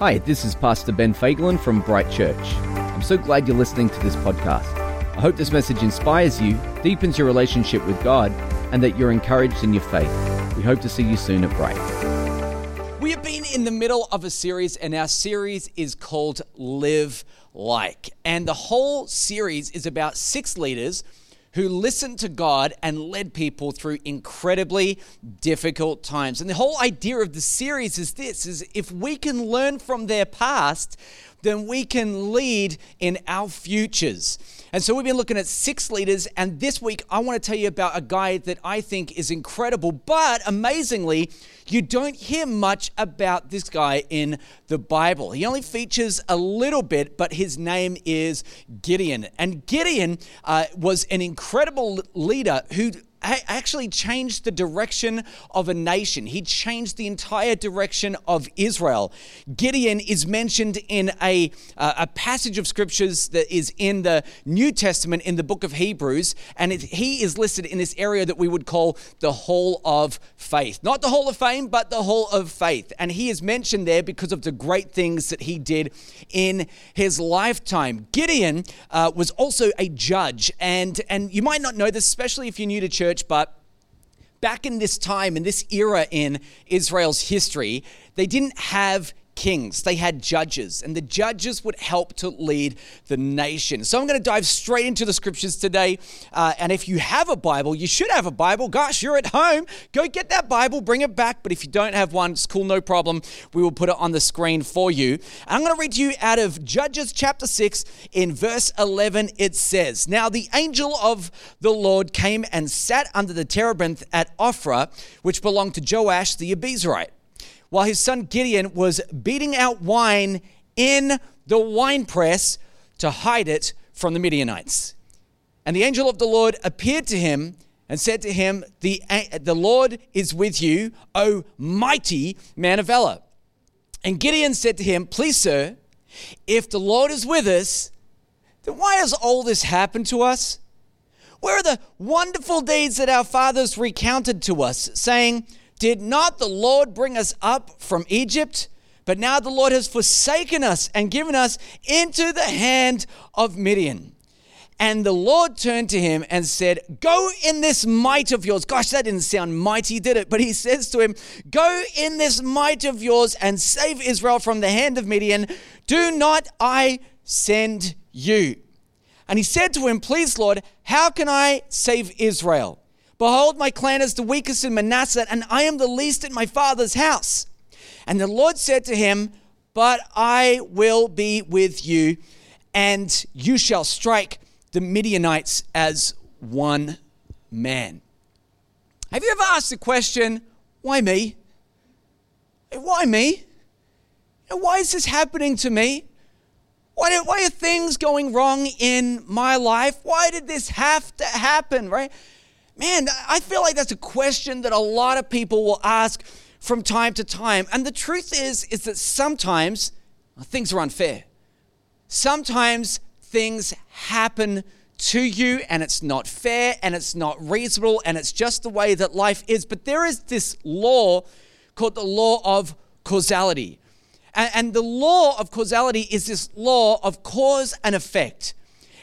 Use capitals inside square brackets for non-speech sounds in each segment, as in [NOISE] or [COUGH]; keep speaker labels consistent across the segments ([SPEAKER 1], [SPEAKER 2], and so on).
[SPEAKER 1] Hi, this is Pastor Ben Fagelin from Bright Church. I'm so glad you're listening to this podcast. I hope this message inspires you, deepens your relationship with God, and that you're encouraged in your faith. We hope to see you soon at Bright.
[SPEAKER 2] We have been in the middle of a series, and our series is called Live Like. And the whole series is about six leaders who listened to God and led people through incredibly difficult times. And the whole idea of the series is this is if we can learn from their past, then we can lead in our futures. And so we've been looking at six leaders, and this week I want to tell you about a guy that I think is incredible, but amazingly, you don't hear much about this guy in the Bible. He only features a little bit, but his name is Gideon. And Gideon uh, was an incredible leader who actually changed the direction of a nation. He changed the entire direction of Israel. Gideon is mentioned in a, uh, a passage of scriptures that is in the New Testament in the book of Hebrews, and it, he is listed in this area that we would call the Hall of Faith. Not the Hall of Fame, but the Hall of Faith. And he is mentioned there because of the great things that he did in his lifetime. Gideon uh, was also a judge, and, and you might not know this, especially if you're new to church church, but back in this time, in this era in Israel's history, they didn't have kings, they had judges, and the judges would help to lead the nation. So I'm going to dive straight into the scriptures today. Uh, and if you have a Bible, you should have a Bible. Gosh, you're at home. Go get that Bible, bring it back. But if you don't have one, it's cool, no problem. We will put it on the screen for you. And I'm going to read to you out of Judges chapter 6 in verse 11. It says, Now the angel of the Lord came and sat under the terebinth at Ophrah, which belonged to Joash the Abiezrite while his son Gideon was beating out wine in the winepress to hide it from the Midianites. And the angel of the Lord appeared to him and said to him, The, the Lord is with you, O mighty man of valor. And Gideon said to him, Please, sir, if the Lord is with us, then why has all this happened to us? Where are the wonderful deeds that our fathers recounted to us, saying, did not the Lord bring us up from Egypt? But now the Lord has forsaken us and given us into the hand of Midian. And the Lord turned to him and said, Go in this might of yours. Gosh, that didn't sound mighty, did it? But he says to him, Go in this might of yours and save Israel from the hand of Midian. Do not I send you? And he said to him, Please, Lord, how can I save Israel? Behold, my clan is the weakest in Manasseh, and I am the least in my father's house. And the Lord said to him, But I will be with you, and you shall strike the Midianites as one man. Have you ever asked the question, Why me? Why me? Why is this happening to me? Why, why are things going wrong in my life? Why did this have to happen, right? Man, I feel like that's a question that a lot of people will ask from time to time. And the truth is, is that sometimes things are unfair. Sometimes things happen to you and it's not fair and it's not reasonable and it's just the way that life is. But there is this law called the law of causality. And, the law of causality is this law of cause and effect.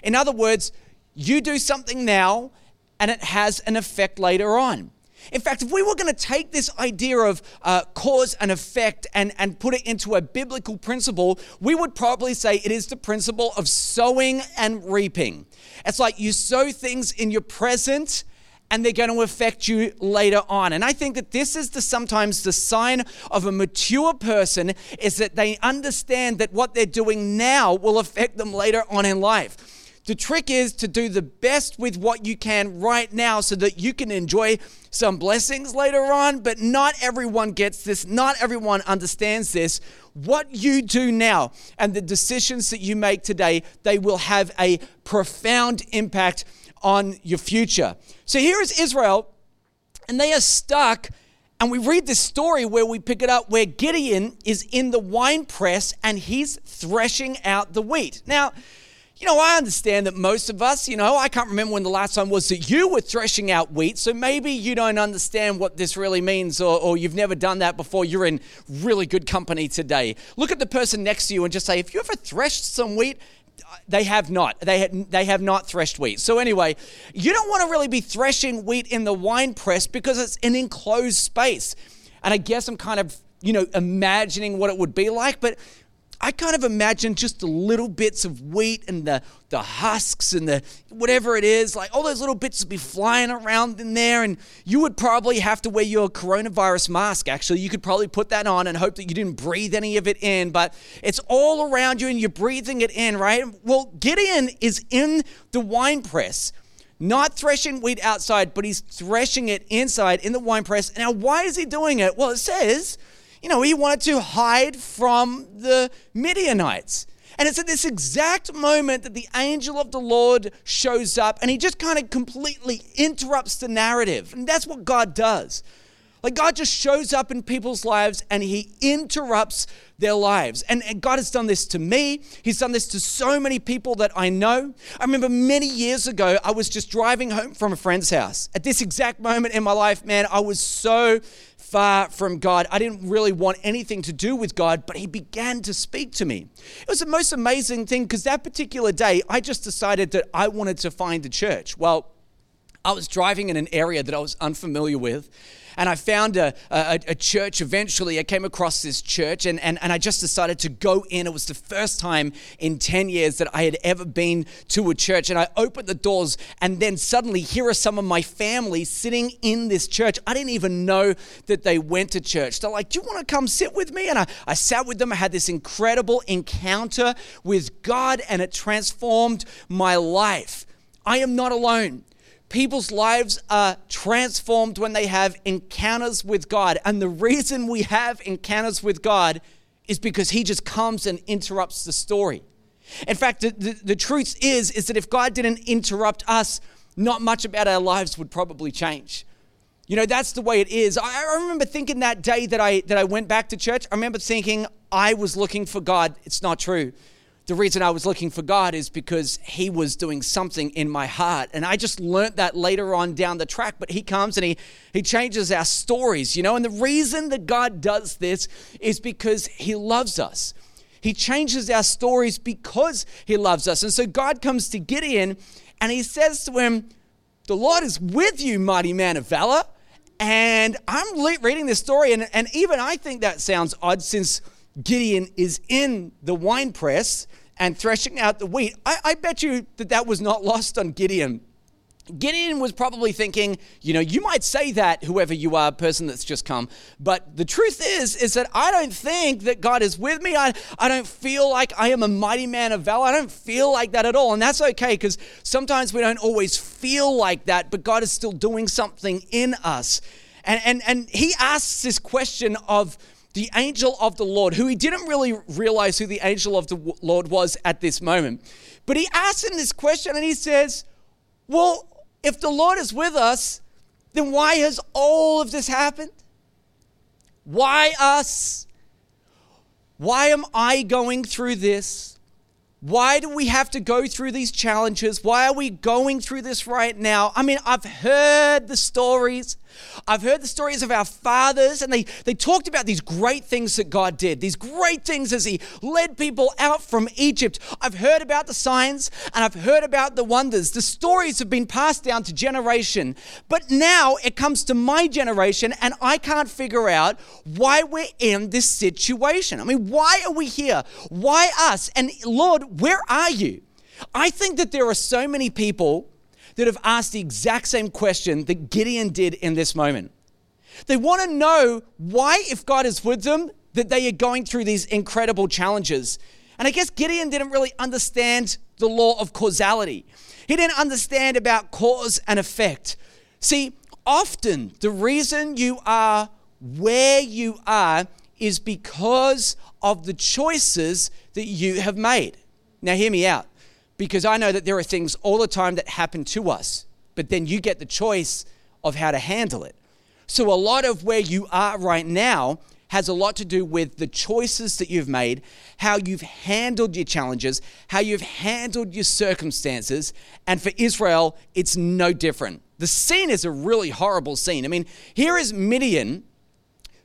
[SPEAKER 2] In other words, you do something now and it has an effect later on. In fact, if we were going to take this idea of uh, cause and effect and, and put it into a biblical principle, we would probably say it is the principle of sowing and reaping. It's like you sow things in your present and they're going to affect you later on. And I think that this is the sometimes the sign of a mature person is that they understand that what they're doing now will affect them later on in life. The trick is to do the best with what you can right now so that you can enjoy some blessings later on. But not everyone gets this, not everyone understands this. What you do now and the decisions that you make today, they will have a profound impact on your future. So here is Israel, and they are stuck. And we read this story where we pick it up where Gideon is in the wine press and he's threshing out the wheat. Now, you know, I understand that most of us, you know, I can't remember when the last time was that you were threshing out wheat. So maybe you don't understand what this really means or, or you've never done that before. You're in really good company today. Look at the person next to you and just say, if you ever threshed some wheat? They have not. They, had, they have not threshed wheat. So, anyway, you don't want to really be threshing wheat in the wine press because it's an enclosed space. And I guess I'm kind of, you know, imagining what it would be like. But I kind of imagine just the little bits of wheat and the, the husks and the whatever it is, like all those little bits would be flying around in there. And you would probably have to wear your coronavirus mask, actually. You could probably put that on and hope that you didn't breathe any of it in, but it's all around you and you're breathing it in, right? Well, Gideon is in the wine press not threshing wheat outside, but he's threshing it inside in the wine press. Now, why is he doing it? Well, it says you know, he wanted to hide from the Midianites. And it's at this exact moment that the angel of the Lord shows up and he just kind of completely interrupts the narrative. And that's what God does. Like God just shows up in people's lives and he interrupts their lives. And, and, God has done this to me. He's done this to so many people that I know. I remember many years ago, I was just driving home from a friend's house. At this exact moment in my life, man, I was so far from God. I didn't really want anything to do with God, but He began to speak to me. It was the most amazing thing because that particular day, I just decided that I wanted to find a church. Well, I was driving in an area that I was unfamiliar with and I found a, a, a, church eventually. I came across this church and, and, and I just decided to go in. It was the first time in 10 years that I had ever been to a church. And I opened the doors, and then suddenly, here are some of my family sitting in this church. I didn't even know that they went to church. They're like, Do you want to come sit with me? And I, I sat with them. I had this incredible encounter with God, and it transformed my life. I am not alone. People's lives are transformed when they have encounters with God. And the reason we have encounters with God is because He just comes and interrupts the story. In fact, the, the, the, truth is, is that if God didn't interrupt us, not much about our lives would probably change. You know, that's the way it is. I, I remember thinking that day that I that I went back to church, I remember thinking I was looking for God. It's not true the reason I was looking for God is because He was doing something in my heart. And I just learnt that later on down the track. But He comes and He, he changes our stories, you know. And the reason that God does this is because He loves us. He changes our stories because He loves us. And so God comes to Gideon and He says to him, The Lord is with you, mighty man of valor. And I'm reading this story, and, and even I think that sounds odd since Gideon is in the wine press and threshing out the wheat. I, I bet you that that was not lost on Gideon. Gideon was probably thinking, you know, you might say that, whoever you are, person that's just come, but the truth is, is that I don't think that God is with me. I, I don't feel like I am a mighty man of valor. I don't feel like that at all. And that's okay because sometimes we don't always feel like that, but God is still doing something in us. And, and, and he asks this question of, the angel of the Lord, who he didn't really realize who the angel of the Lord was at this moment. But he asks him this question and he says, Well, if the Lord is with us, then why has all of this happened? Why us? Why am I going through this? Why do we have to go through these challenges? Why are we going through this right now? I mean, I've heard the stories. I've heard the stories of our fathers, and they, they talked about these great things that God did, these great things as He led people out from Egypt. I've heard about the signs and I've heard about the wonders. The stories have been passed down to generation. But now it comes to my generation, and I can't figure out why we're in this situation. I mean, why are we here? Why us? And Lord, where are you? I think that there are so many people that have asked the exact same question that Gideon did in this moment. They want to know why, if God is with them, that they are going through these incredible challenges. And I guess Gideon didn't really understand the law of causality. He didn't understand about cause and effect. See, often the reason you are where you are is because of the choices that you have made. Now, hear me out, because I know that there are things all the time that happen to us, but then you get the choice of how to handle it. So, a lot of where you are right now has a lot to do with the choices that you've made, how you've handled your challenges, how you've handled your circumstances. And for Israel, it's no different. The scene is a really horrible scene. I mean, here is Midian,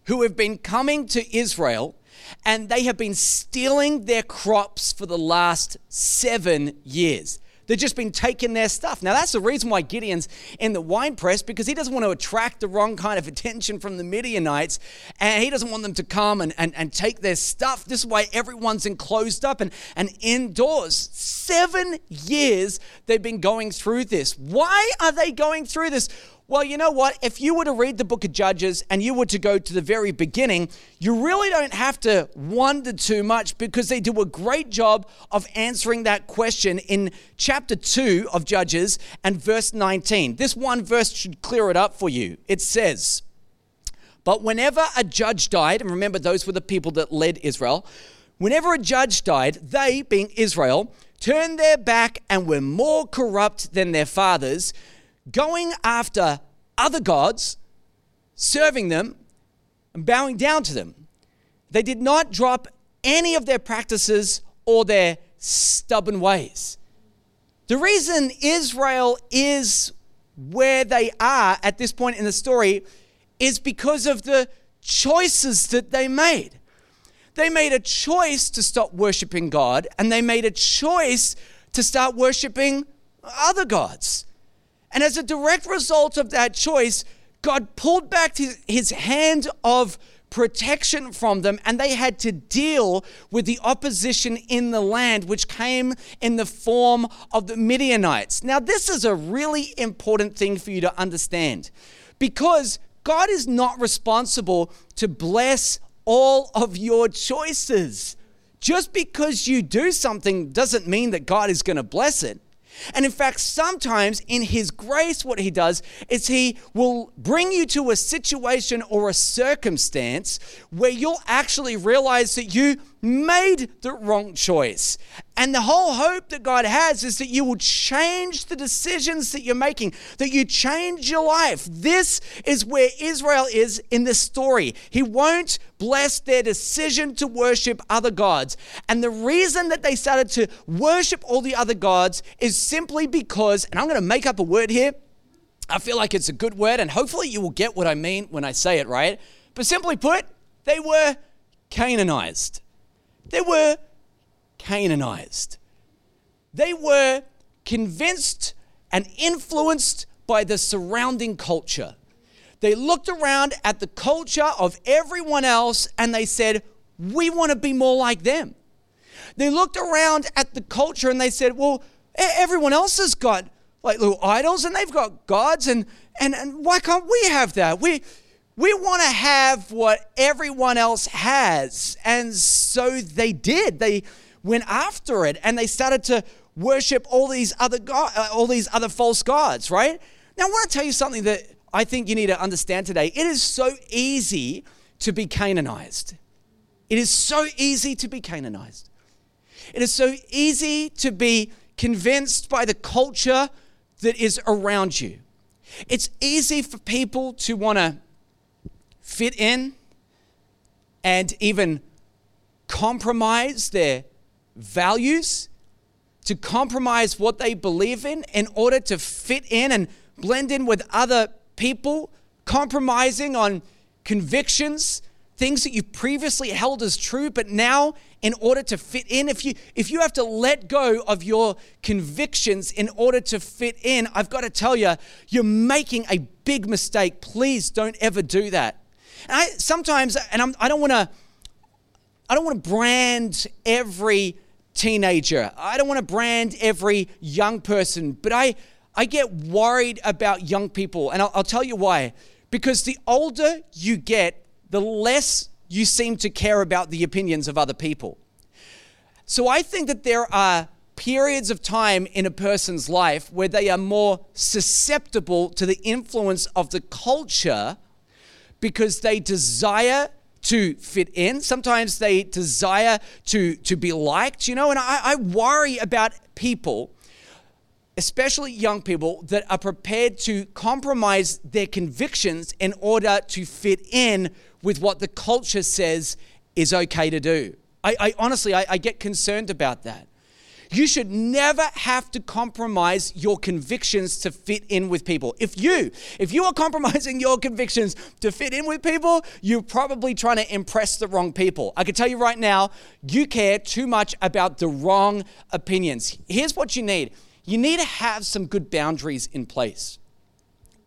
[SPEAKER 2] who have been coming to Israel and they have been stealing their crops for the last seven years. They've just been taking their stuff. Now, that's the reason why Gideon's in the wine press because he doesn't want to attract the wrong kind of attention from the Midianites and he doesn't want them to come and, and, and take their stuff. This is why everyone's enclosed up and, and indoors. Seven years they've been going through this. Why are they going through this? Well, you know what? If you were to read the book of Judges and you were to go to the very beginning, you really don't have to wonder too much because they do a great job of answering that question in chapter 2 of Judges and verse 19. This one verse should clear it up for you. It says, But whenever a judge died, and remember, those were the people that led Israel, whenever a judge died, they, being Israel, turned their back and were more corrupt than their fathers going after other gods, serving them, and bowing down to them. They did not drop any of their practices or their stubborn ways. The reason Israel is where they are at this point in the story is because of the choices that they made. They made a choice to stop worshiping God and they made a choice to start worshiping other gods. And as a direct result of that choice, God pulled back his, his hand of protection from them, and they had to deal with the opposition in the land, which came in the form of the Midianites. Now, this is a really important thing for you to understand because God is not responsible to bless all of your choices. Just because you do something doesn't mean that God is going to bless it. And in fact, sometimes in His grace, what He does is He will bring you to a situation or a circumstance where you'll actually realize that you made the wrong choice. And the whole hope that God has is that you will change the decisions that you're making, that you change your life. This is where Israel is in this story. He won't bless their decision to worship other gods. And the reason that they started to worship all the other gods is simply because, and I'm going to make up a word here. I feel like it's a good word, and hopefully you will get what I mean when I say it, right? But simply put, they were Canaanized. They were Canaanized. They were convinced and influenced by the surrounding culture. They looked around at the culture of everyone else and they said, We want to be more like them. They looked around at the culture and they said, Well, everyone else has got like little idols and they've got gods, and, and, and why can't we have that? We, we want to have what everyone else has. And so they did. They went after it and they started to worship all these other God, uh, all these other false gods, right? Now I want to tell you something that I think you need to understand today. It is so easy to be Canaanized. It is so easy to be Canaanized. It is so easy to be convinced by the culture that is around you. It's easy for people to want to fit in and even compromise their values, to compromise what they believe in in order to fit in and blend in with other people, compromising on convictions, things that you previously held as true, but now in order to fit in, if you if you have to let go of your convictions in order to fit in, I've got to tell you, you're making a big mistake. Please don't ever do that. And I sometimes, and I'm, I don't want to, I don't want to brand every teenager. I don't want to brand every young person, but I, I get worried about young people, and I'll, I'll tell you why. Because the older you get, the less you seem to care about the opinions of other people. So I think that there are periods of time in a person's life where they are more susceptible to the influence of the culture because they desire to fit in. Sometimes they desire to, to be liked, you know, and I, I worry about people, especially young people, that are prepared to compromise their convictions in order to fit in with what the culture says is okay to do. I, I honestly, I, I get concerned about that. You should never have to compromise your convictions to fit in with people. If you, if you are [LAUGHS] compromising your convictions to fit in with people, you're probably trying to impress the wrong people. I can tell you right now, you care too much about the wrong opinions. Here's what you need. You need to have some good boundaries in place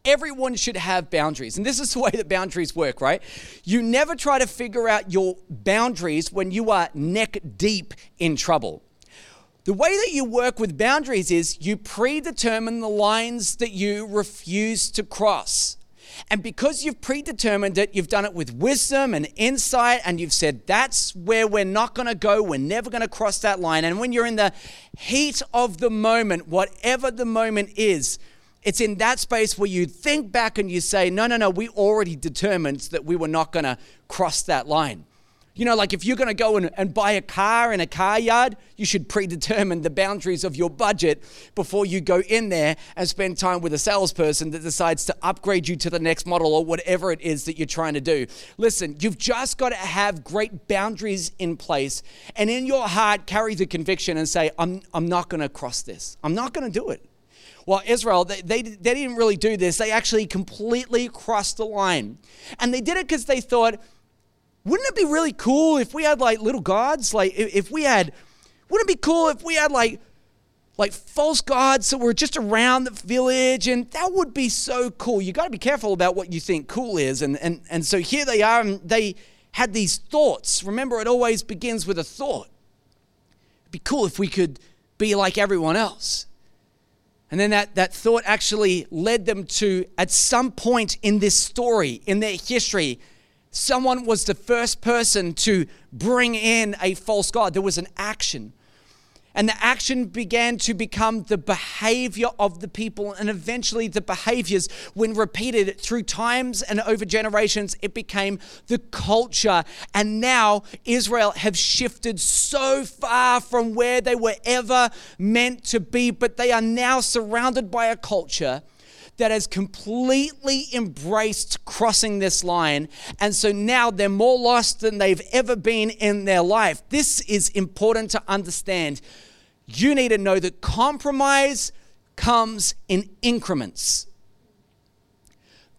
[SPEAKER 2] everyone should have boundaries. And this is the [LAUGHS] way that boundaries work, right? You never try to figure out your boundaries when you are neck deep in trouble. The way that you work with boundaries is you predetermine the lines that you refuse to cross. And because you've predetermined it, you've done it with wisdom and insight, and you've said, that's where we're not going to go. We're never going to cross that line. And when you're in the heat of the moment, whatever the moment is, it's in that space where you think back and you say, no, no, no, we already determined that we were not going to cross that line. You know, like if you're going to go and, and buy a car in a car yard, you should predetermine the boundaries of your budget before you go in there and spend time with a salesperson that decides to upgrade you to the next model or whatever it is that you're trying to do. Listen, you've just got to have great boundaries in place and in your heart carry the conviction and say, I'm, I'm not going to cross this. I'm not going to do it. Well, Israel, they, they, they didn't really do this. They actually completely crossed the line. And they did it because they thought, wouldn't it be really cool if we had like little gods? Like if we had, wouldn't it be cool if we had like like false gods that were just around the village? And that would be so cool. You got to be careful about what you think cool is. And, and and so here they are and they had these thoughts. Remember it always begins with a thought. It'd be cool if we could be like everyone else. And then that, that thought actually led them to, at some point in this story, in their history, someone was the first person to bring in a false God. There was an action. And the action began to become the behavior of the people, and eventually the behaviors, when repeated through times and over generations, it became the culture. And now Israel have shifted so far from where they were ever meant to be, but they are now surrounded by a culture that has completely embraced crossing this line. And so now they're more lost than they've ever been in their life. This is important to understand. You need to know that compromise comes in increments.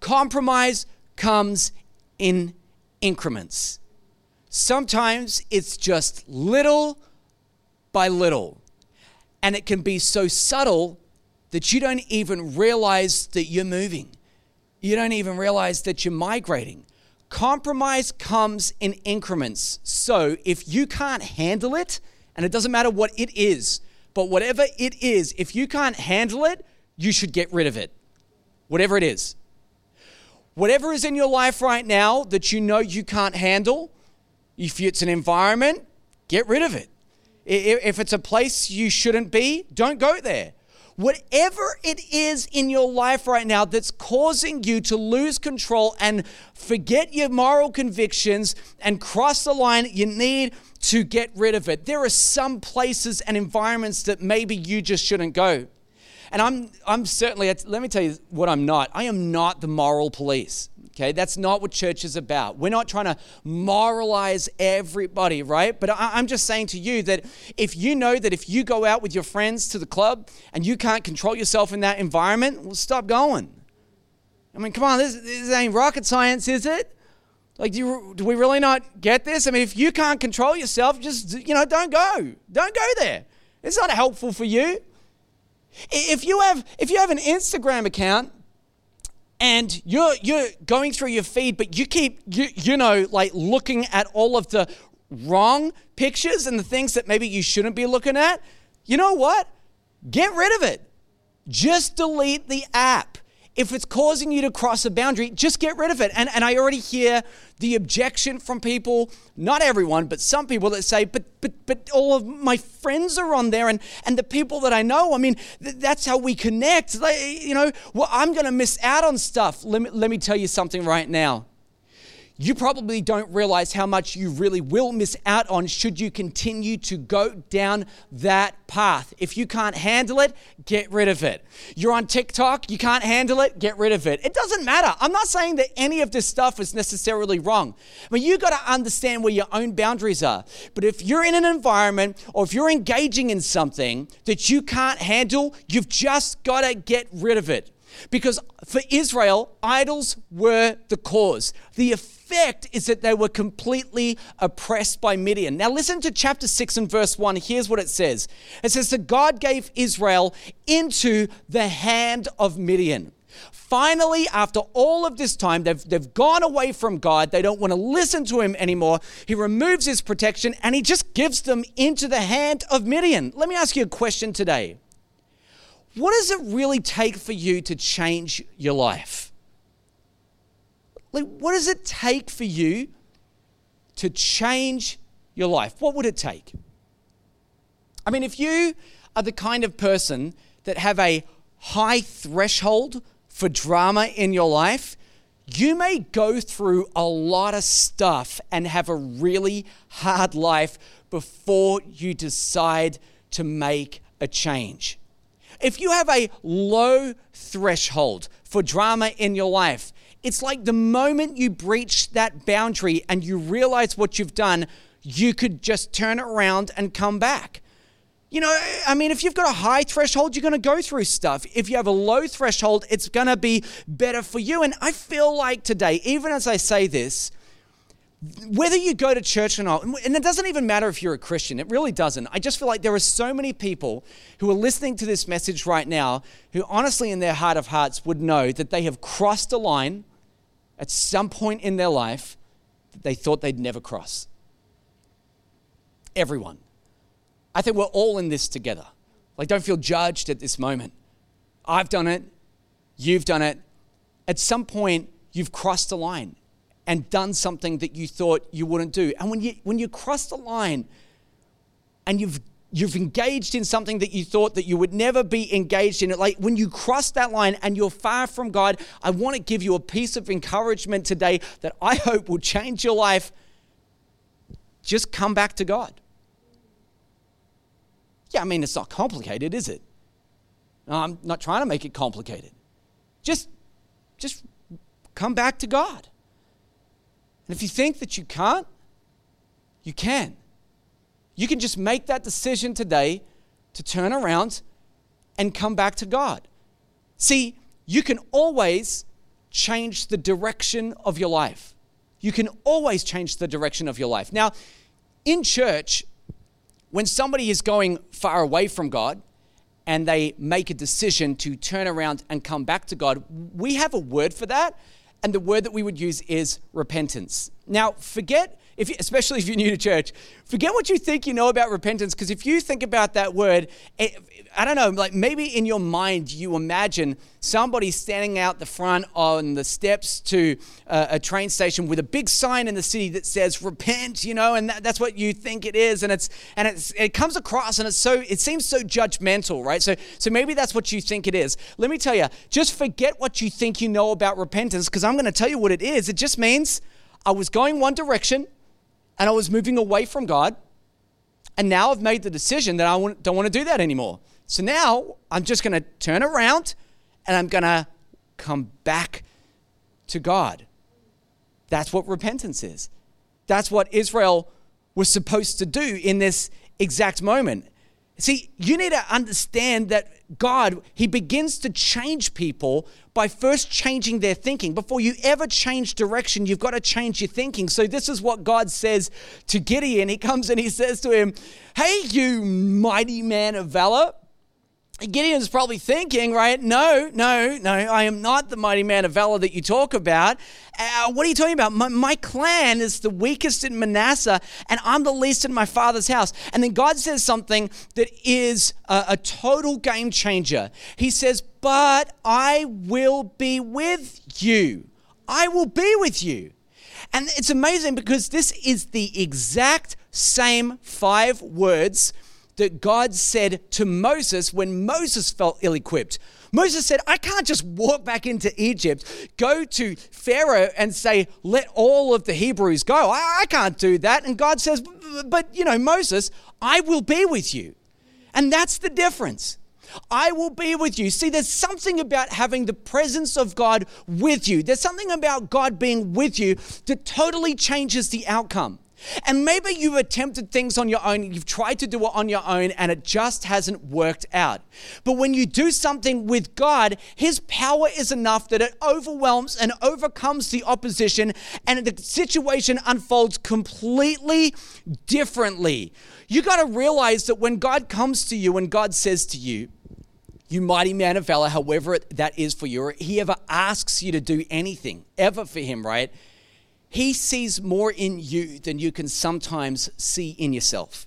[SPEAKER 2] Compromise comes in increments. Sometimes it's just little by little. And it can be so subtle that you don't even realize that you're moving. You don't even realize that you're migrating. Compromise comes in increments. So if you can't handle it, and it doesn't matter what it is, but whatever it is, if you can't handle it, you should get rid of it. Whatever it is. Whatever is in your life right now that you know you can't handle, if it's an environment, get rid of it. If it's a place you shouldn't be, don't go there. Whatever it is in your life right now that's causing you to lose control and forget your moral convictions and cross the line, you need to get rid of it. There are some places and environments that maybe you just shouldn't go. And I'm, I'm certainly, let me tell you what I'm not. I am not the moral police. Okay, that's not what church is about. We're not trying to moralize everybody, right? But I, am just saying to you that if you know that if you go out with your friends to the club and you can't control yourself in that environment, well, stop going. I mean, come on, this, this ain't rocket science, is it? Like, do, you, do we really not get this? I mean, if you can't control yourself, just, you know, don't go. Don't go there. It's not helpful for you. If you have, if you have an Instagram account and you're you're going through your feed but you keep you, you know like looking at all of the wrong pictures and the things that maybe you shouldn't be looking at you know what? Get rid of it. Just delete the app if it's causing you to cross a boundary, just get rid of it. And, and I already hear the objection from people, not everyone, but some people that say, but, but, but all of my friends are on there and, and the people that I know, I mean, th- that's how we connect. Like, you know, well, I'm going to miss out on stuff. Let me, let me tell you something right now. You probably don't realize how much you really will miss out on should you continue to go down that path. If you can't handle it, get rid of it. You're on TikTok, you can't handle it, get rid of it. It doesn't matter. I'm not saying that any of this stuff is necessarily wrong. Mean, you got to understand where your own boundaries are. But if you're in an environment or if you're engaging in something that you can't handle, you've just got to get rid of it. Because for Israel, idols were the cause. The effect is that they were completely oppressed by Midian. Now, listen to chapter 6 and verse 1. Here's what it says It says that God gave Israel into the hand of Midian. Finally, after all of this time, they've, they've gone away from God. They don't want to listen to him anymore. He removes his protection and he just gives them into the hand of Midian. Let me ask you a question today. What does it really take for you to change your life? Like, what does it take for you to change your life? What would it take? I mean, if you are the kind of person that have a high threshold for drama in your life, you may go through a lot of stuff and have a really hard life before you decide to make a change. If you have a low threshold for drama in your life, it's like the moment you breach that boundary and you realize what you've done, you could just turn around and come back. You know, I mean, if you've got a high threshold, you're going to go through stuff. If you have a low threshold, it's going to be better for you. And I feel like today, even as I say this, whether you go to church or not, and it doesn't even matter if you're a Christian, it really doesn't. I just feel like there are so many people who are listening to this message right now who, honestly, in their heart of hearts, would know that they have crossed a line at some point in their life that they thought they'd never cross. Everyone. I think we're all in this together. Like, don't feel judged at this moment. I've done it, you've done it. At some point, you've crossed a line and done something that you thought you wouldn't do. And when you when you cross the line and you've you've engaged in something that you thought that you would never be engaged in like when you cross that line and you're far from God, I want to give you a piece of encouragement today that I hope will change your life. Just come back to God. Yeah, I mean it's not complicated, is it? I'm not trying to make it complicated. Just just come back to God. And if you think that you can't, you can. You can just make that decision today to turn around and come back to God. See, you can always change the direction of your life. You can always change the direction of your life. Now, in church, when somebody is going far away from God and they make a decision to turn around and come back to God, we have a word for that and the word that we would use is repentance. Now, forget, if, especially if you're new to church, forget what you think you know about repentance, because if you think about that word, it, I don't know, like maybe in your mind you imagine somebody standing out the front on the steps to uh, a train station with a big sign in the city that says repent, you know, and that, that's what you think it is, and it's and it's it comes across and it's so it seems so judgmental, right? So so maybe that's what you think it is. Let me tell you, just forget what you think you know about repentance, because I'm going to tell you what it is. It just means I was going one direction and I was moving away from God. And now I've made the decision that I don't want to do that anymore. So now I'm just going to turn around and I'm going to come back to God. That's what repentance is. That's what Israel was supposed to do in this exact moment. See, you need to understand that God, He begins to change people by first changing their thinking. Before you ever change direction, you've got to change your thinking. So, this is what God says to Gideon. He comes and he says to him, Hey, you mighty man of valor. Gideon's probably thinking, right? No, no, no, I am not the mighty man of valor that you talk about. Uh, what are you talking about? My, my, clan is the weakest in Manasseh, and I'm the least in my father's house. And then God says something that is a, a total game changer. He says, But I will be with you. I will be with you. And it's amazing because this is the exact same five words that God said to Moses when Moses felt ill equipped. Moses said, I can't just walk back into Egypt, go to Pharaoh and say, let all of the Hebrews go. I, I can't do that. And God says, but you know, Moses, I will be with you. And that's the difference. I will be with you. See, there's something about having the presence of God with you. There's something about God being with you that totally changes the outcome. And maybe you've attempted things on your own, you've tried to do it on your own, and it just hasn't worked out. But when you do something with God, His power is enough that it overwhelms and overcomes the opposition, and the situation unfolds completely differently. You got to realize that when God comes to you and God says to you, you mighty man of valor, however that is for you, he ever asks you to do anything ever for him, right? He sees more in you than you can sometimes see in yourself.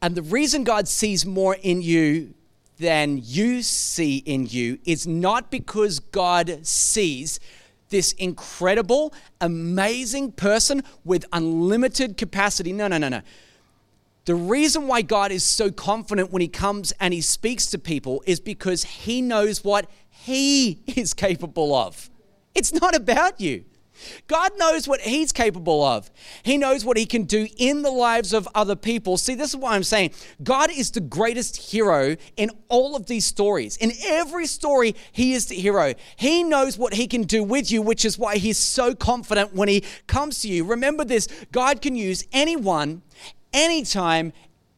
[SPEAKER 2] And the reason God sees more in you than you see in you is not because God sees this incredible, amazing person with unlimited capacity. No, no, no, no. The reason why God is so confident when he comes and he speaks to people is because he knows what he [LAUGHS] is capable of. It's not about you. God knows what He's capable of. He knows what He can do in the lives of other people. See, this is why I'm saying God is the greatest hero in all of these stories. In every story, He is the hero. He knows what He can do with you, which is why He's so confident when He comes to you. Remember this God can use anyone, anytime,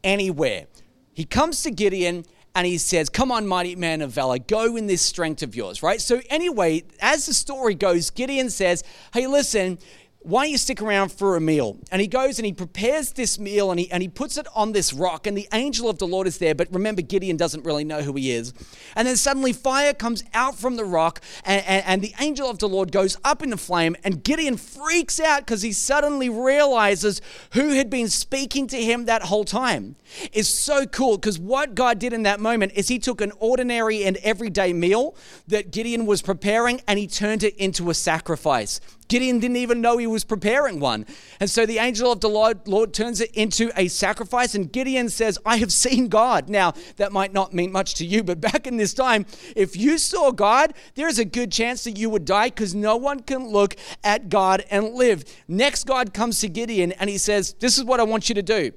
[SPEAKER 2] anywhere. He comes to Gideon and he says, Come on, mighty man of valor, go in this strength of yours, right? So, anyway, as the story goes, Gideon says, Hey, listen, why don't you stick around for a meal? And he goes and he prepares this meal and he, and he puts it on this rock. And the angel of the Lord is there. But remember, Gideon doesn't really know who he is. And then suddenly fire comes out from the rock and, and, and the angel of the Lord goes up in the flame. And Gideon freaks out because he suddenly realizes who had been speaking to him that whole time. It's so cool because what God did in that moment is he took an ordinary and everyday meal that Gideon was preparing and he turned it into a sacrifice. Gideon didn't even know he was preparing one. And so the angel of the Lord, Lord, turns it into a sacrifice, and Gideon says, I have seen God. Now, that might not mean much to you, but [LAUGHS] back in this time, if you saw God, there's a good chance that you would die because no one can look at God and live. Next, God comes to Gideon and he says, This is what I want you to do.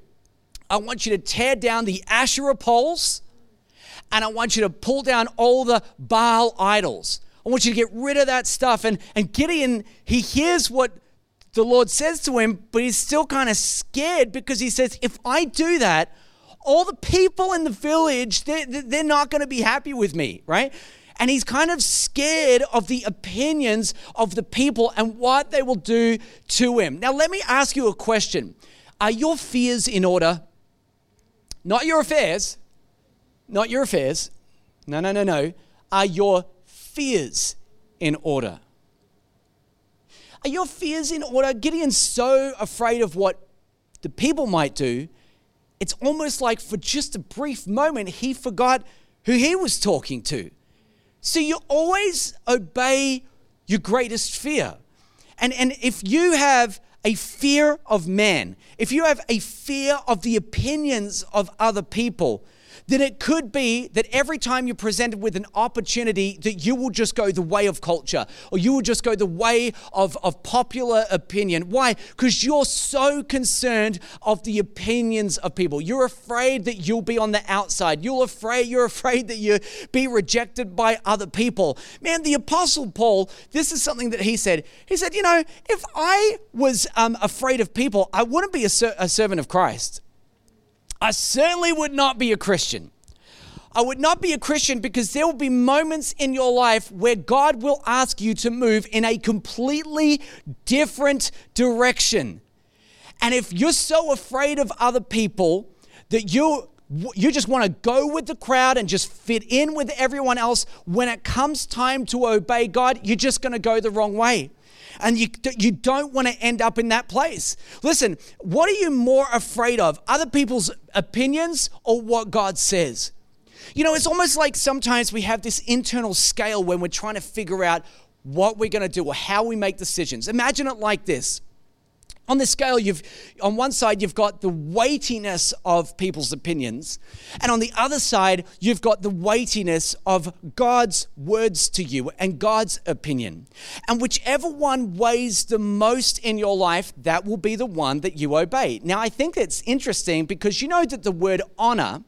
[SPEAKER 2] I want you to tear down the Asherah poles, and I want you to pull down all the Baal idols. I want you to get rid of that stuff. And, and Gideon, he hears what the Lord says to him, but he's still kind of scared because he says, if I do that, all the people in the village, they're, they're not going to be happy with me, right? And he's kind of scared of the opinions of the people and what they will do to him. Now, let me ask you a question Are your fears in order? Not your affairs. Not your affairs. No, no, no, no. Are your fears in order? Are your fears in order? Gideon's so afraid of what the people might do, it's almost like for just a brief moment he forgot who he was talking to. So you always obey your greatest fear. And, and if you have a fear of man, if you have a fear of the opinions of other people, then it could be that every time you're presented with an opportunity that you will just go the way of culture or you will just go the way of, of popular opinion. Why? Because you're so concerned of the opinions of people. You're afraid that you'll be on the outside. You're afraid, you're afraid that you'll be rejected by other people. Man, the Apostle Paul, this is something that he said. He said, you know, if I was um, afraid of people, I wouldn't be a, ser- a servant of Christ. I certainly would not be a Christian. I would not be a Christian because there will be moments in your life where God will ask you to move in a completely different direction. And if you're so afraid of other people that you you just want to go with the crowd and just fit in with everyone else, when it comes time to obey God, you're just going to go the wrong way and you, you don't want to end up in that place. Listen, what are you more afraid of? Other people's opinions or what God says? You know, it's almost like sometimes we have this internal scale when we're trying to figure out what we're going to do or how we make decisions. Imagine it like this on the scale you've on one side you've got the weightiness of people's opinions and on the other side you've got the weightiness of god's words to you and god's opinion. And whichever one weighs the most in your life that will be the one that you obey. Now i think it's interesting because you know that the word honor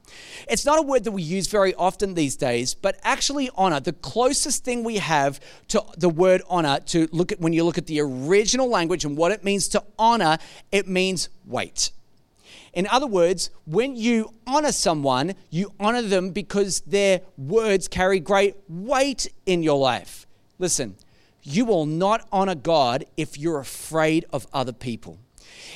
[SPEAKER 2] it's not a word that we use very often these days but actually honor the closest thing we have to the word honor to look at when you look at the original language and what it means to honor honor, it means weight. In other words, when you honor someone, you honor them because their words carry great weight in your life. Listen, you will not honor God if you're afraid of other people.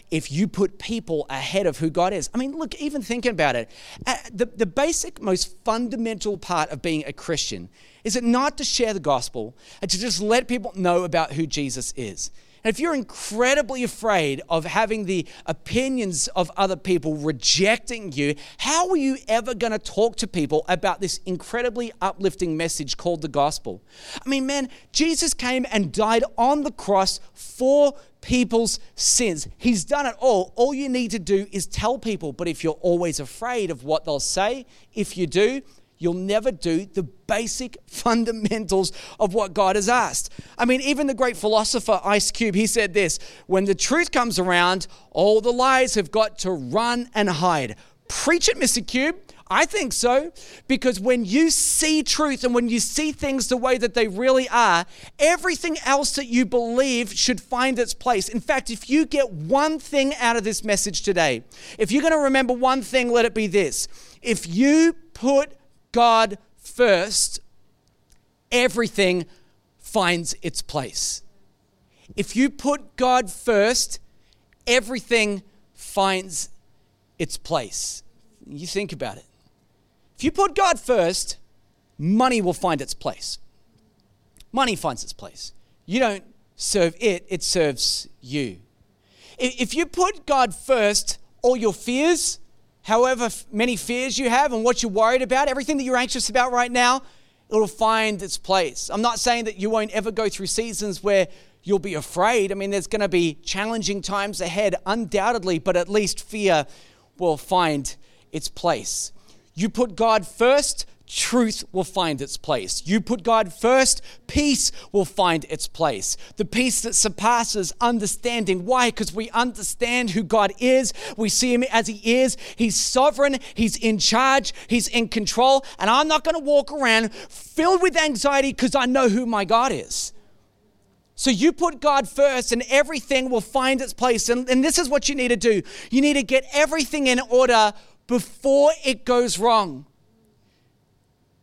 [SPEAKER 2] If you put people ahead of who God is. I mean, look, even thinking about it, uh, the, the basic, most fundamental part of being a Christian is it not to share the gospel and to just let people know about who Jesus is. And if you're incredibly afraid of having the opinions of other people rejecting you, how are you ever going to talk to people about this incredibly uplifting message called the gospel? I mean, man, Jesus came and died on the cross for people's sins. He's done it all. All you need to do is tell people. But if you're always afraid of what they'll say, if you do, you'll never do the basic [LAUGHS] fundamentals of what God has asked. I mean, even the great philosopher Ice Cube, he said this when the truth comes around, all the lies have got to run and hide. Preach it, Mr. Cube. I think so. Because when you see truth and when you see things the way that they really are, everything else that you believe should find its place. In fact, if you get one thing out of this message today, if you're going to remember one thing, let it be this. If you put God first, everything finds its place. If you put God first, everything finds its place. You think about it. If you put God first, money will find its place. Money finds its place. You don't serve it, it serves you. If you put God first, all your fears, however many fears you have and what you're worried about, everything that you're anxious about right now, it'll find its place. I'm not saying that you won't ever go through seasons where you'll be afraid. I mean, there's going to be challenging times ahead, undoubtedly, but at least fear will find its place. You put God first, truth will find its place. You put God first, peace will find its place. The peace that surpasses understanding. Why? Because we understand who God is. We see Him as He is. He's sovereign, He's in charge, He's in control. And I'm not going to walk around filled with anxiety because I know who my God is. So you put God first and everything will find its place. And, and this is what you need to do you need to get everything in order before it goes wrong.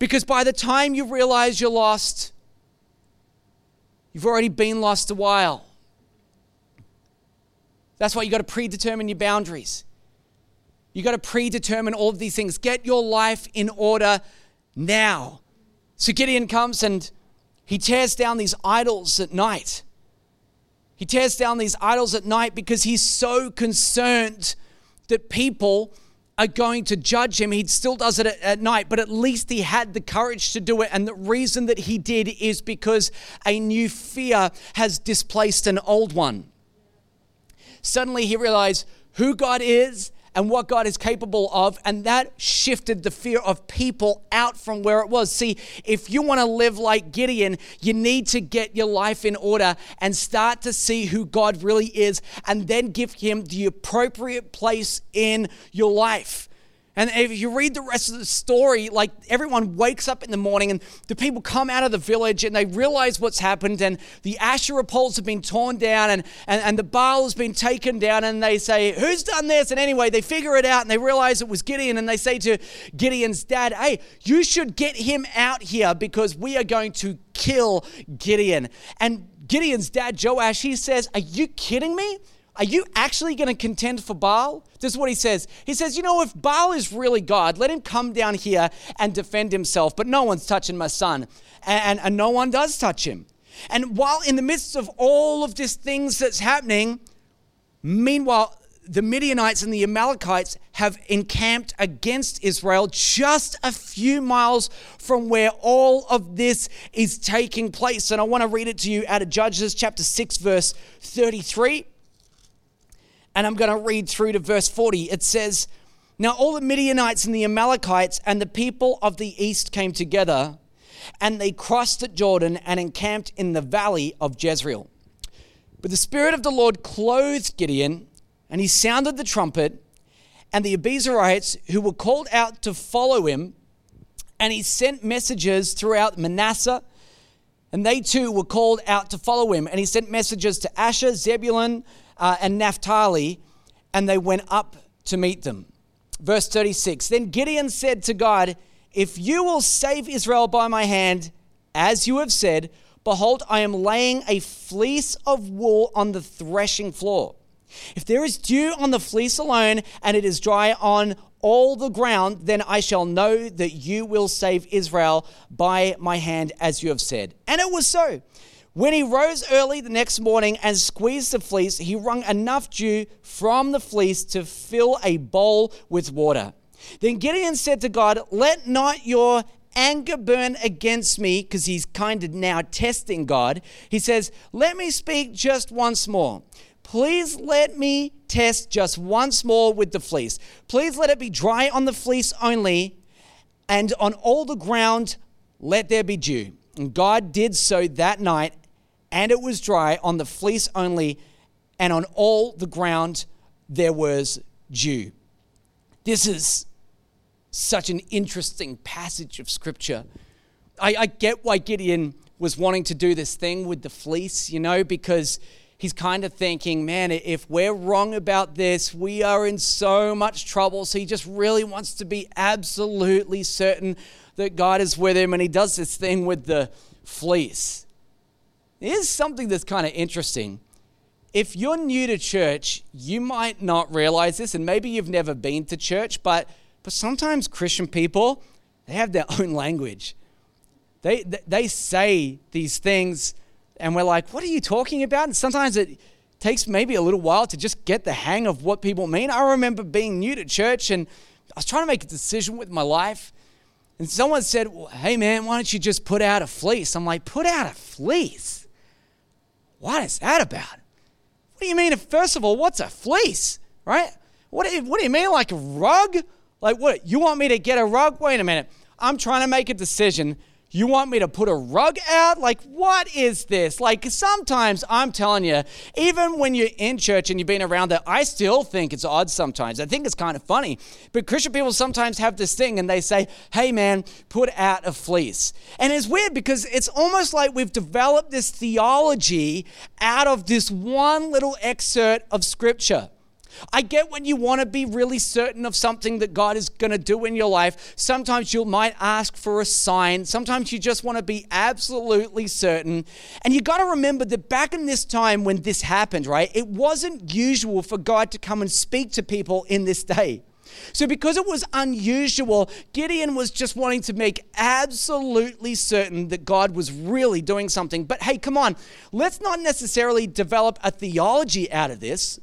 [SPEAKER 2] Because by the time you realize you're lost, you've already been lost a while. That's why you got to predetermine your boundaries. You got to predetermine all of these things. Get your life in order now. So Gideon comes and he tears down these idols at night. He tears down these idols at night because he's so concerned that people are going to judge him. He still does it at, at, night, but at least he had the courage to do it. And the reason that he did is because a new fear has displaced an old one. Suddenly he realized who God is and what God is capable of, and that shifted the fear of people out from where it was. See, if you want to live like Gideon, you need to get your life in order and start to see who God really is, and then give Him the appropriate place in your life. And if you read the rest of the story, like everyone wakes up in the morning and the people come out of the village and they realize what's happened and the Asherah poles have been torn down and, and, and the Baal has been taken down and they say, Who's done this? And anyway, they figure it out and they realize it was Gideon and they say to Gideon's dad, Hey, you should get him out here because we are going to kill Gideon. And Gideon's dad, Joash, he says, Are you kidding me? Are you actually going to contend for Baal? This is what he says. He says, You know, if Baal is really God, let him come down here and defend himself, but no one's touching my son. And, and, and no one does touch him. And while in the midst of all of these things that's happening, meanwhile, the Midianites and the Amalekites have encamped against Israel just a few miles from where all of this is taking place. And I want to read it to you out of Judges chapter 6, verse 33. And I'm going to read through to verse 40. It says, Now all the Midianites and the Amalekites and the people of the east came together, and they crossed at Jordan and encamped in the valley of Jezreel. But the Spirit of the Lord clothed Gideon, and he sounded the trumpet, and the Abiezrites who were called out to follow him, and he sent messengers throughout Manasseh, and they too were called out to follow him. And he sent messengers to Asher, Zebulun, uh, and Naphtali, and they went up to meet them. Verse 36 Then Gideon said to God, If you will save Israel by my hand, as you have said, behold, I am laying a fleece of wool on the threshing floor. If there is dew on the fleece alone, and it is dry on all the ground, then I shall know that you will save Israel by my hand, as you have said. And it was so. When he rose early the next morning and squeezed the fleece, he wrung enough dew from the fleece to fill a bowl with water. Then Gideon said to God, Let not your anger burn against me, because he's kind of now testing God. He says, Let me speak just once more. Please let me test just once more with the fleece. Please let it be dry on the fleece only, and on all the ground let there be dew. And God did so that night, and it was dry on the fleece only, and on all the ground there was dew. This is such an interesting passage of scripture. I, I, get why Gideon was wanting to do this thing with the fleece, you know, because he's kind of thinking, man, if we're wrong about this, we are in so much trouble. So he just really wants to be absolutely certain that God is with him, and he does this thing with the fleece. Here's something that's kind of interesting. If you're new to church, you might not realize this, and maybe you've never been to church, but, but sometimes Christian people, they have their [LAUGHS] own language. They, they say these things, and we're like, what are you talking about? And sometimes it takes maybe a little while to just get the hang of what people mean. I remember being new to church, and I was trying to make a decision with my life. And someone said, well, Hey man, why don't you just put out a fleece? I'm like, Put out a fleece? What is that about? What do you mean? First of all, what's a fleece, right? What do you, what do you mean, like a rug? Like what? You want me to get a rug? Wait a minute. I'm trying to make a decision you want me to put a rug out? Like, what is this? Like, sometimes I'm telling you, even when you're in church and you've been around it, I still think it's odd sometimes. I think it's kind of funny. But Christian people sometimes have this thing and they say, hey, man, put out a fleece. And it's weird because it's almost like we've developed this theology out of this one little excerpt of scripture. I get when you want to be really certain of something that God is going to do in your life. Sometimes you might ask for a sign. Sometimes you just want to be absolutely certain. And you got to remember that back in this time when this happened, right, it wasn't usual for God to come and speak to people in this day. So, because it was unusual, Gideon was just wanting to make absolutely certain that God was really doing something. But hey, come on, let's not necessarily develop a theology out of this.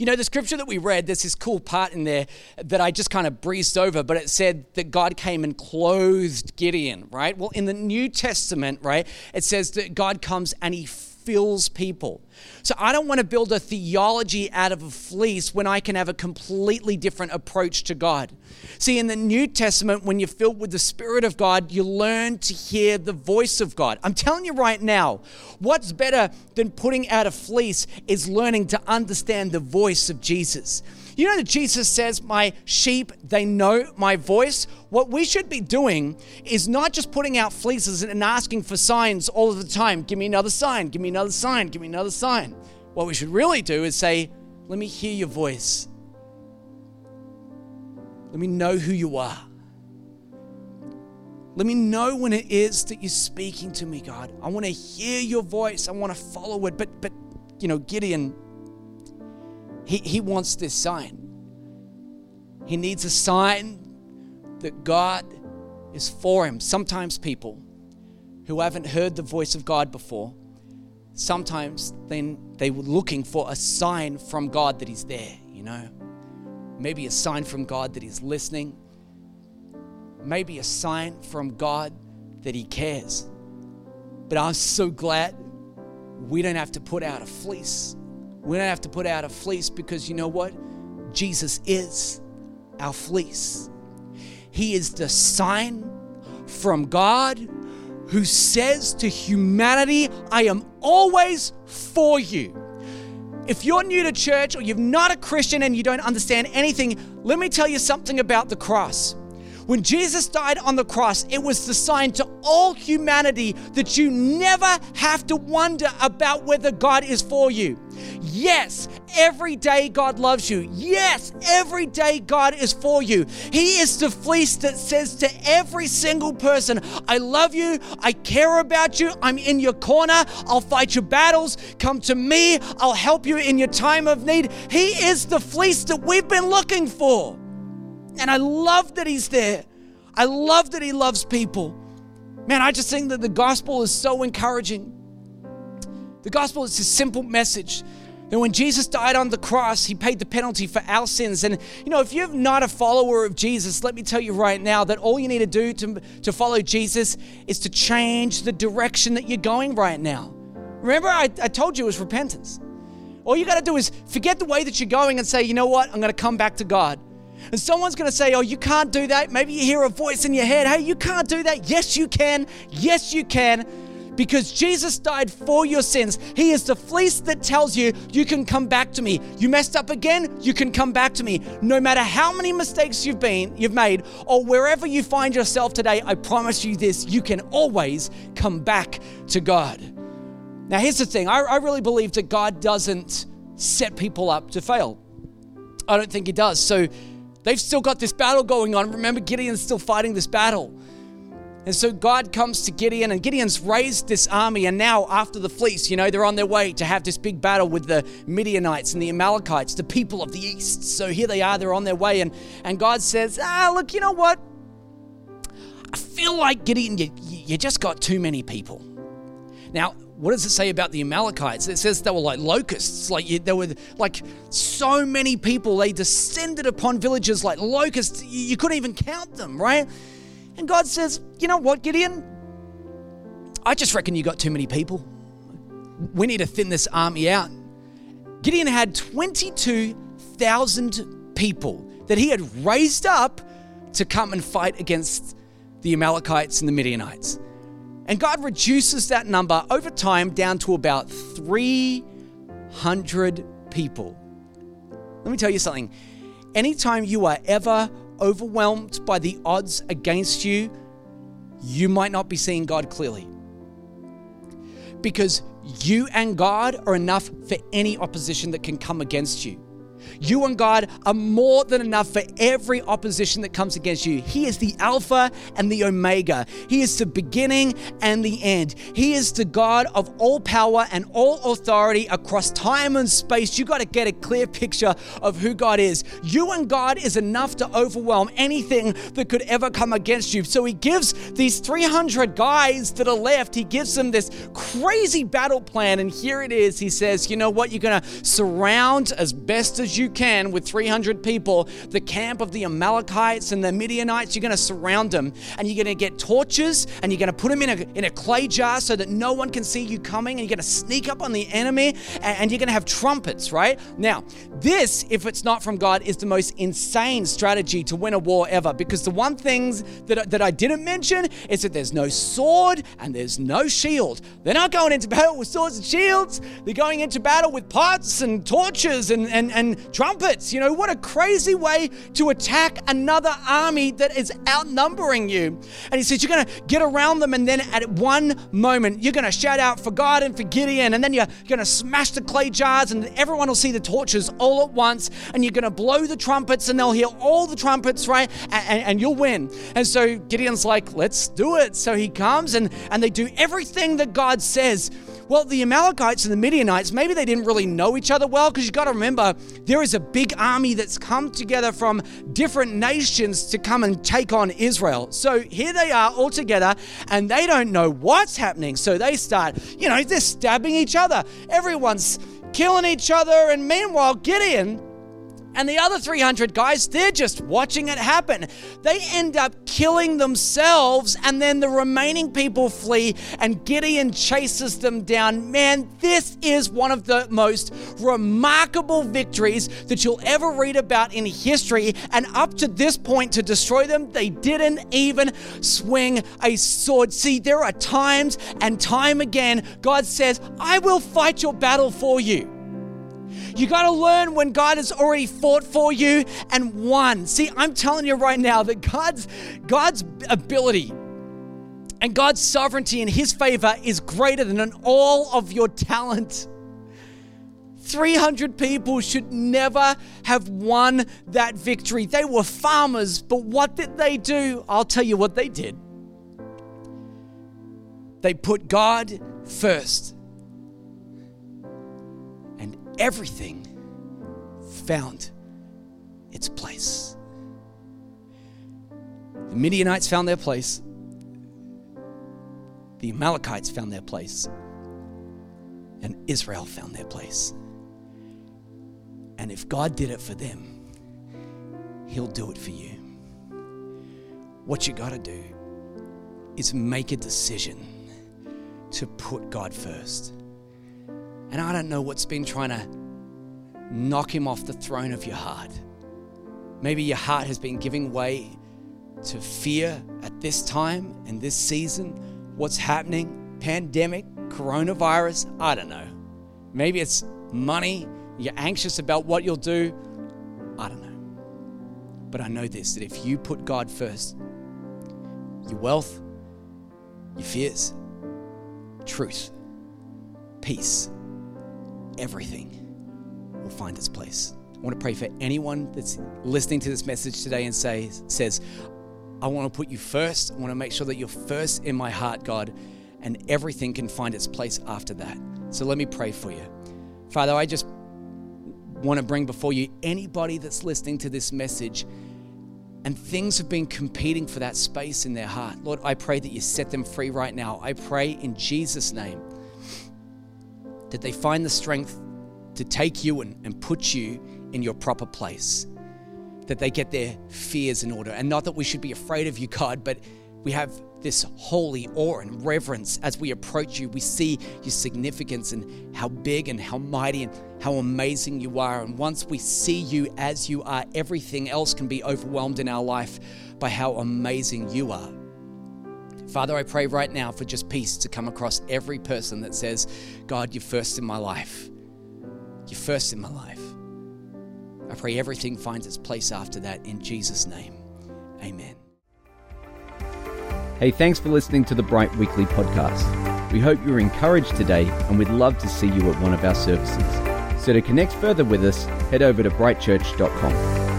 [SPEAKER 2] You know, the scripture that we read, there's this cool part in there that I just kind of breezed over, but it said that God came and clothed Gideon, right? Well, in the New Testament, right, it says that God comes and he fills people. So I don't want to build a theology out of a fleece when I can have a completely different approach to God. See, in the New Testament, when you're filled with the Spirit of God, you learn to hear the voice of God. I'm telling you right now, what's better than putting out a fleece is learning to understand the voice of Jesus. You know that Jesus says, My sheep, they know my voice? What we should be doing is not just putting out fleeces and asking for signs all of the time. Give me another sign, give me another sign, give me another sign. What we should really do is say, Let me hear your voice. Let me know who you are. Let me know when it is that you're speaking to me, God. I want to hear your voice. I want to follow it. But, but you know, Gideon he, he wants this sign. He needs a sign that God is for him. Sometimes people who haven't heard the voice of God before, sometimes then they were looking for a sign from God that He's there, you know. Maybe a sign from God that He's listening. Maybe a sign from God that He cares. But I'm so glad we don't have to put out a fleece We don't have to put out a fleece because you know what? Jesus is our fleece. He is the sign from God who says to humanity, I am always for you. If you're new to church or you're not a Christian and you don't understand anything, let me tell you something about the cross. When Jesus died on the cross, it was the sign to all humanity that you never have to wonder about whether God is for you. Yes, every day God loves you. Yes, every day God is for you. He is the fleece that says to every single person, I love you, I care about you, I'm in your corner, I'll fight your battles, come to me, I'll help you in your time of need. He is the fleece that we've been looking for. And I love that He's there. I love that He loves people. Man, I just think that the gospel is so encouraging. The gospel is a simple message that when Jesus died on the cross, he paid the penalty for our sins. And, you know, if you're not a follower of Jesus, let me tell you right now that all you need to do to, to follow Jesus is to change the direction that you're going right now. Remember, I, I told you it was repentance. All you got to do is forget the way that you're going and say, you know what, I'm going to come back to God. And someone's going to say, Oh, you can't do that. Maybe you hear a voice in your head, Hey, you can't do that. Yes, you can. Yes, you can because Jesus died for your sins. He is the fleece that tells you, you can come back to me. You messed up again, you can come back to me. No matter how many mistakes you've been, you've made, or wherever you find yourself today, I promise you this, you can always come back to God. Now, here's the thing I, I really believe that God doesn't set people up to fail. I don't think He does. So they've still got this battle going on. Remember, Gideon's still fighting this battle. And so God comes to Gideon, and Gideon's raised this army. And now, after the fleece, you know, they're on their way to have this big battle with the Midianites and the Amalekites, the people of the east. So here they are, they're on their way. And, and God says, Ah, look, you know what? I feel like Gideon, you, you just got too many people. Now, what does it say about the Amalekites? It says they were like locusts, like there were like so many people. They descended upon villages like locusts. You couldn't even count them, right? And God says, You know what, Gideon? I just reckon you got too many people. We need to thin this army out. Gideon had 22,000 people that he had raised up to come and fight against the Amalekites and the Midianites. And God reduces that number over time down to about 300 people. Let me tell you something. Anytime you are ever overwhelmed by the odds against you, you might not be seeing God clearly. Because you and God are enough for any opposition that can come against you. You and God are more than enough for every opposition that comes against you. He is the Alpha and the Omega. He is the beginning and the end. He is the God of all power and all authority across time and space. You got to get a clear picture of who God is. You and God is enough to overwhelm anything that could ever come against you. So he gives these 300 guys that are left, he gives them this crazy battle plan. And here it is. He says, You know what? You're going to surround as best as you can with 300 people the camp of the Amalekites and the Midianites. You're going to surround them and you're going to get torches and you're going to put them in a, in a clay jar so that no one can see you coming and you're going to sneak up on the enemy and, and you're going to have trumpets, right? Now, this, if it's not from God, is the most insane strategy to win a war ever because the one things that, that I didn't mention is that there's no sword and there's no shield. They're not going into battle with swords and shields. They're going into battle with pots and torches and, and, and trumpets. You know, what a crazy way to attack another army that is outnumbering you. And he says, You're going to get around them, and then at one moment, you're going to shout out for God and for Gideon, and then you're going to smash the clay jars, and everyone will see the torches all at once, and you're going to blow the trumpets, and they'll hear all the trumpets, right? And, and, and you'll win. And so Gideon's like, Let's do it. So he comes, and, and they do everything that God says. Well, the Amalekites and the Midianites, maybe they didn't really know each other well because you've got to remember there is a big army that's come together from different nations to come and take on Israel. So here they are all together and they don't know what's happening. So they start, you know, they're stabbing each other. Everyone's killing each other. And meanwhile, Gideon And the other 300 guys, they're just watching it happen. They end up killing themselves, and then the remaining people flee, and Gideon chases them down. Man, this is one of the most remarkable victories that you'll ever read about in history. And up to this point, to destroy them, they didn't even swing a sword. See, there are times and time again, God says, I will fight your battle for you. You got to learn when God has already fought for you and won. See, I'm telling you right now that God's God's ability and God's sovereignty and his favor is greater than all of your talent. 300 people should never have won that victory. They were farmers, but what did they do? I'll tell you what they did. They put God first everything found its place. The Midianites found their place, the Amalekites found their place, and Israel found their place. And if God did it for them, He'll do it for you. What you got to do is make a decision to put God first. And I don't know what's been trying to knock him off the throne of your heart. Maybe your heart has been giving way to fear at this time and this season. What's happening? Pandemic, coronavirus, I don't know. Maybe it's money. You're anxious about what you'll do. I don't know. But I know this that if you put God first, your wealth, your fears, truth, peace, everything will find its place. I want to pray for anyone that's listening to this message today and say, says, I want to put you first. I want to make sure that you're first in my heart, God, and everything can find its place after that. So let me pray for you. Father, I just want to bring before you anybody that's listening to this message and things have been competing for that space in their heart. Lord, I pray that you set them free right now. I pray in Jesus' name that they find the strength to take you and, and put you in your proper place. That they get their fears in order. And not that we should be afraid of you, God, but we have this holy awe and reverence as we approach you. We see your significance and how big and how mighty and how amazing you are. And once we see you as you are, everything else can be overwhelmed in our life by how amazing you are. Father, I pray right now for just peace to come across every person that says, God, you're first in my life. You're first in my life. I pray everything finds its place after that in Jesus' name. Amen.
[SPEAKER 1] Hey, thanks for listening to the Bright Weekly podcast. We hope you were encouraged today and we'd love to see you at one of our services. So to connect further with us, head over to brightchurch.com.